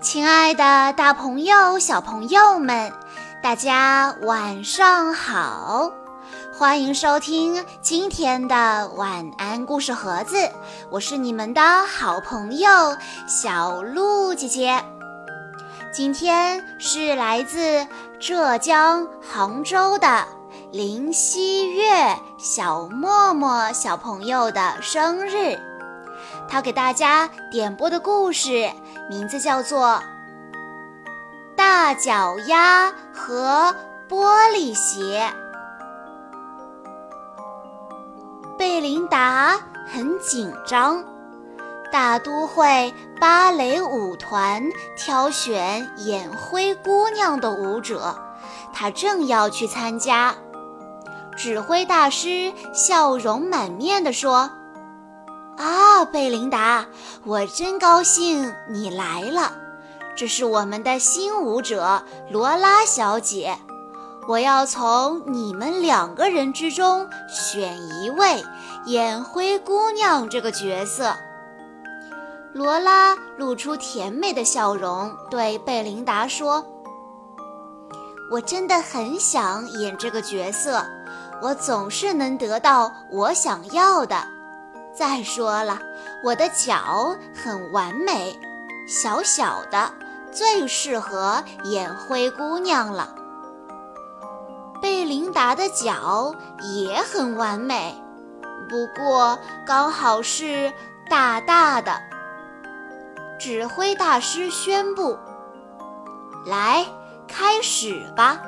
亲爱的，大朋友、小朋友们，大家晚上好！欢迎收听今天的晚安故事盒子，我是你们的好朋友小鹿姐姐。今天是来自浙江杭州的林希月小默默小朋友的生日，他给大家点播的故事。名字叫做《大脚丫和玻璃鞋》。贝琳达很紧张，大都会芭蕾舞团挑选演灰姑娘的舞者，她正要去参加。指挥大师笑容满面地说。啊，贝琳达，我真高兴你来了。这是我们的新舞者罗拉小姐，我要从你们两个人之中选一位演灰姑娘这个角色。罗拉露出甜美的笑容，对贝琳达说：“我真的很想演这个角色，我总是能得到我想要的。”再说了，我的脚很完美，小小的，最适合演灰姑娘了。贝琳达的脚也很完美，不过刚好是大大的。指挥大师宣布：“来，开始吧！”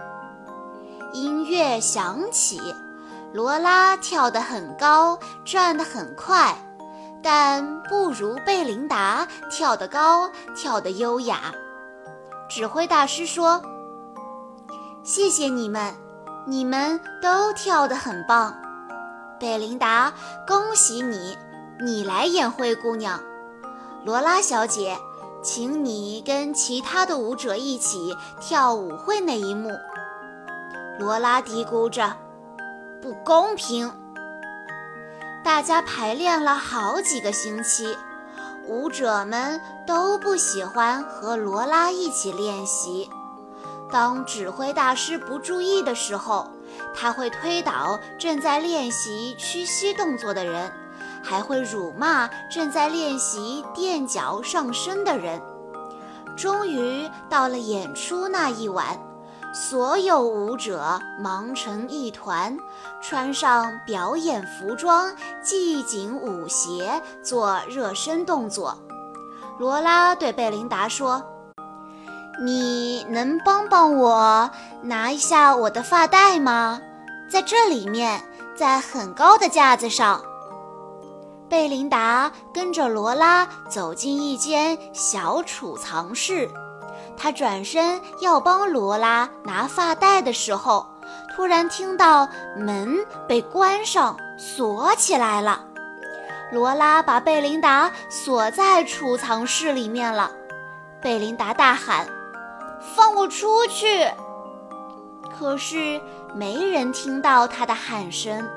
音乐响起。罗拉跳得很高，转得很快，但不如贝琳达跳得高，跳得优雅。指挥大师说：“谢谢你们，你们都跳得很棒。”贝琳达，恭喜你，你来演灰姑娘。罗拉小姐，请你跟其他的舞者一起跳舞会那一幕。罗拉嘀咕着。不公平！大家排练了好几个星期，舞者们都不喜欢和罗拉一起练习。当指挥大师不注意的时候，他会推倒正在练习屈膝动作的人，还会辱骂正在练习垫脚上身的人。终于到了演出那一晚。所有舞者忙成一团，穿上表演服装，系紧舞鞋，做热身动作。罗拉对贝琳达说：“你能帮帮我拿一下我的发带吗？在这里面，在很高的架子上。”贝琳达跟着罗拉走进一间小储藏室。他转身要帮罗拉拿发带的时候，突然听到门被关上锁起来了。罗拉把贝琳达锁在储藏室里面了。贝琳达大喊：“放我出去！”可是没人听到她的喊声。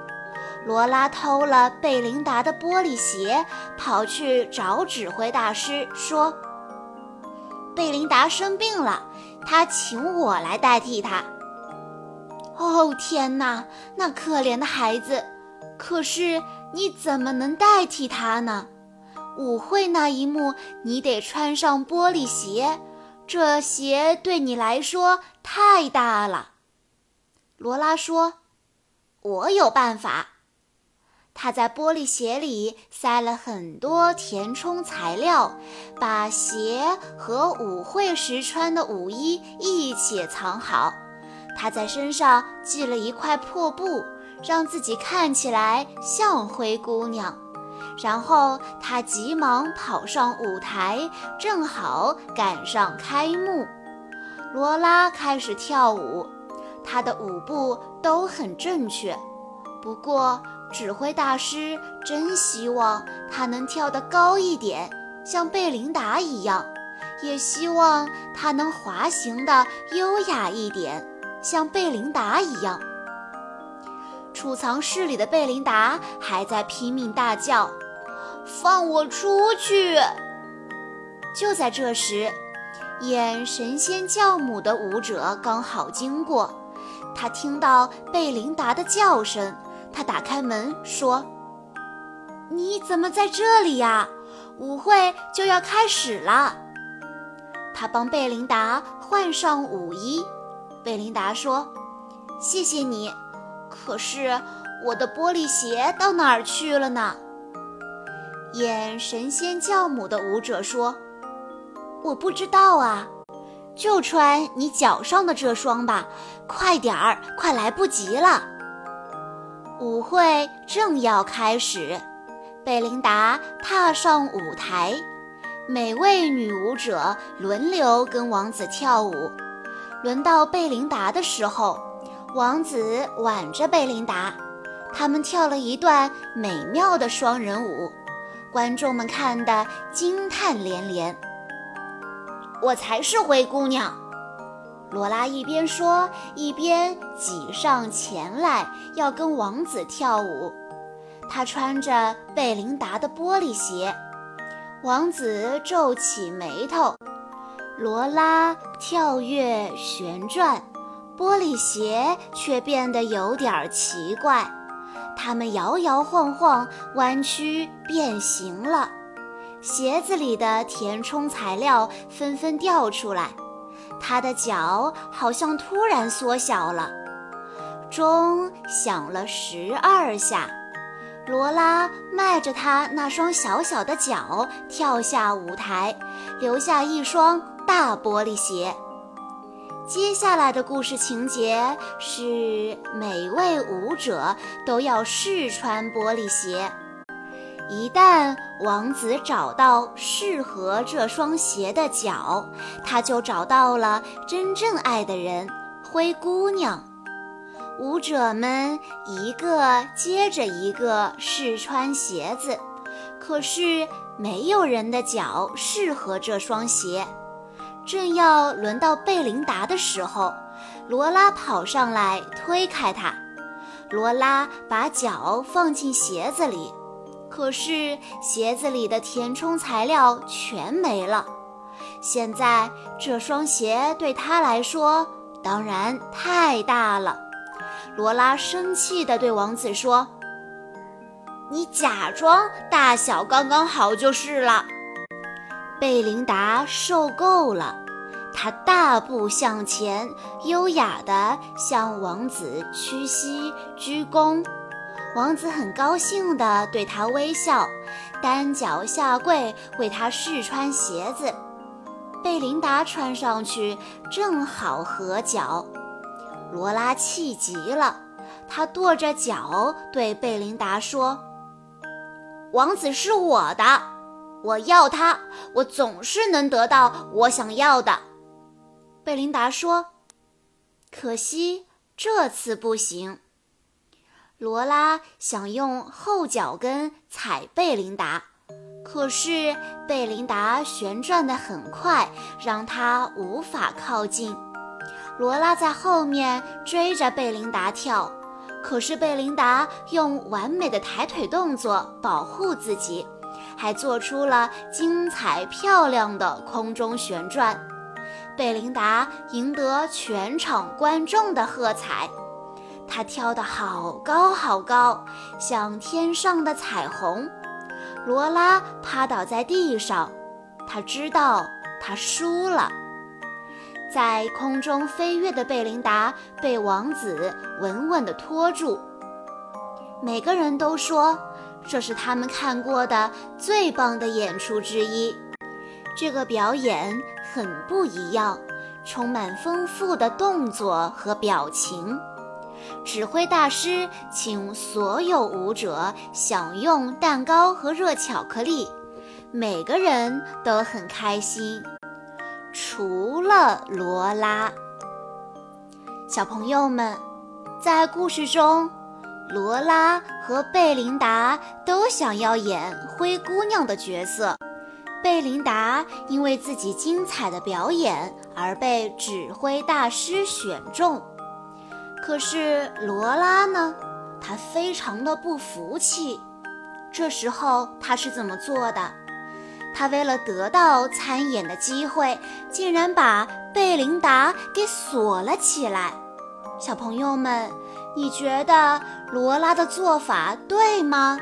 罗拉偷了贝琳达的玻璃鞋，跑去找指挥大师说。贝琳达生病了，他请我来代替她。哦天哪，那可怜的孩子！可是你怎么能代替他呢？舞会那一幕，你得穿上玻璃鞋，这鞋对你来说太大了。罗拉说：“我有办法。”他在玻璃鞋里塞了很多填充材料，把鞋和舞会时穿的舞衣一起藏好。他在身上系了一块破布，让自己看起来像灰姑娘。然后他急忙跑上舞台，正好赶上开幕。罗拉开始跳舞，她的舞步都很正确，不过。指挥大师真希望他能跳得高一点，像贝琳达一样；也希望他能滑行的优雅一点，像贝琳达一样。储藏室里的贝琳达还在拼命大叫：“放我出去！”就在这时，演神仙教母的舞者刚好经过，他听到贝琳达的叫声，他打开门说：“你怎么在这里呀？舞会就要开始了。”他帮贝琳达换上舞衣。贝琳达说：“谢谢你，可是我的玻璃鞋到哪儿去了呢？”演神仙教母的舞者说。我不知道啊，就穿你脚上的这双吧，快点儿，快来不及了。舞会正要开始，贝琳达踏上舞台，每位女舞者轮流跟王子跳舞。轮到贝琳达的时候，王子挽着贝琳达，他们跳了一段美妙的双人舞，观众们看得惊叹连连。我才是灰姑娘，罗拉一边说，一边挤上前来要跟王子跳舞。她穿着贝琳达的玻璃鞋，王子皱起眉头。罗拉跳跃旋转，玻璃鞋却变得有点奇怪，它们摇摇晃晃，弯曲变形了。鞋子里的填充材料纷纷掉出来，他的脚好像突然缩小了。钟响了十二下，罗拉迈着他那双小小的脚跳下舞台，留下一双大玻璃鞋。接下来的故事情节是，每位舞者都要试穿玻璃鞋。一旦王子找到适合这双鞋的脚，他就找到了真正爱的人——灰姑娘。舞者们一个接着一个试穿鞋子，可是没有人的脚适合这双鞋。正要轮到贝琳达的时候，罗拉跑上来推开她。罗拉把脚放进鞋子里。可是鞋子里的填充材料全没了，现在这双鞋对他来说当然太大了。罗拉生气地对王子说：“你假装大小刚刚好就是了。”贝琳达受够了，她大步向前，优雅地向王子屈膝鞠躬。王子很高兴地对他微笑，单脚下跪为他试穿鞋子。贝琳达穿上去正好合脚。罗拉气极了，她跺着脚对贝琳达说：“王子是我的，我要他，我总是能得到我想要的。”贝琳达说：“可惜这次不行。”罗拉想用后脚跟踩贝琳达，可是贝琳达旋转得很快，让她无法靠近。罗拉在后面追着贝琳达跳，可是贝琳达用完美的抬腿动作保护自己，还做出了精彩漂亮的空中旋转。贝琳达赢得全场观众的喝彩。他跳得好高好高，像天上的彩虹。罗拉趴倒在地上，他知道他输了。在空中飞跃的贝琳达被王子稳稳地拖住。每个人都说这是他们看过的最棒的演出之一。这个表演很不一样，充满丰富的动作和表情。指挥大师请所有舞者享用蛋糕和热巧克力，每个人都很开心，除了罗拉。小朋友们，在故事中，罗拉和贝琳达都想要演灰姑娘的角色。贝琳达因为自己精彩的表演而被指挥大师选中。可是罗拉呢？她非常的不服气。这时候她是怎么做的？他为了得到参演的机会，竟然把贝琳达给锁了起来。小朋友们，你觉得罗拉的做法对吗？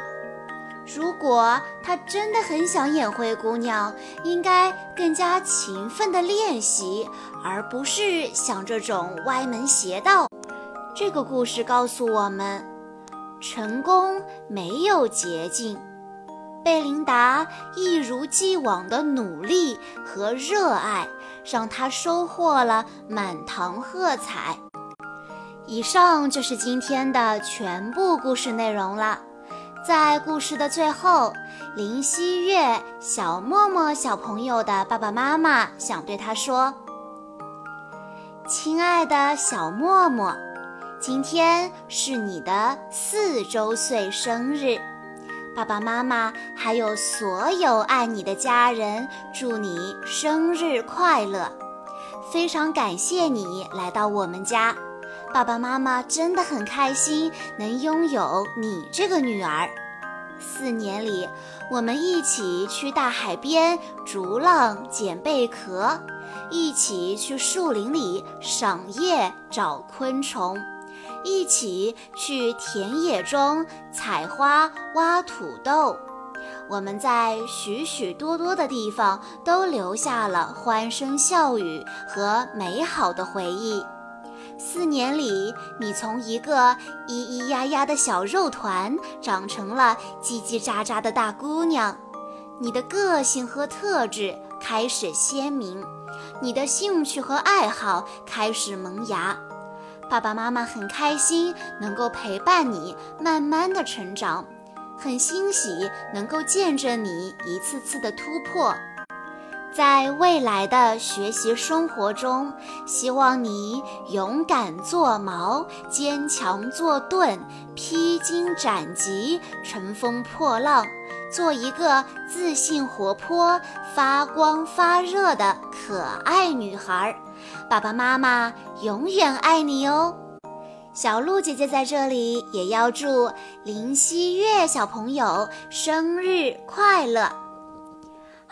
如果她真的很想演灰姑娘，应该更加勤奋地练习，而不是想这种歪门邪道。这个故事告诉我们，成功没有捷径。贝琳达一如既往的努力和热爱，让她收获了满堂喝彩。以上就是今天的全部故事内容了。在故事的最后，林希月小默默小朋友的爸爸妈妈想对他说：“亲爱的小默默，今天是你的四周岁生日，爸爸妈妈还有所有爱你的家人祝你生日快乐！非常感谢你来到我们家。”爸爸妈妈真的很开心能拥有你这个女儿。四年里，我们一起去大海边逐浪捡贝壳，一起去树林里赏叶找昆虫，一起去田野中采花挖土豆。我们在许许多多的地方都留下了欢声笑语和美好的回忆。四年里，你从一个咿咿呀呀的小肉团，长成了叽叽喳喳的大姑娘。你的个性和特质开始鲜明，你的兴趣和爱好开始萌芽。爸爸妈妈很开心能够陪伴你慢慢的成长，很欣喜能够见证你一次次的突破。在未来的学习生活中，希望你勇敢做矛，坚强做盾，披荆斩棘，乘风破浪，做一个自信、活泼、发光发热的可爱女孩。爸爸妈妈永远爱你哦！小鹿姐姐在这里也要祝林希月小朋友生日快乐。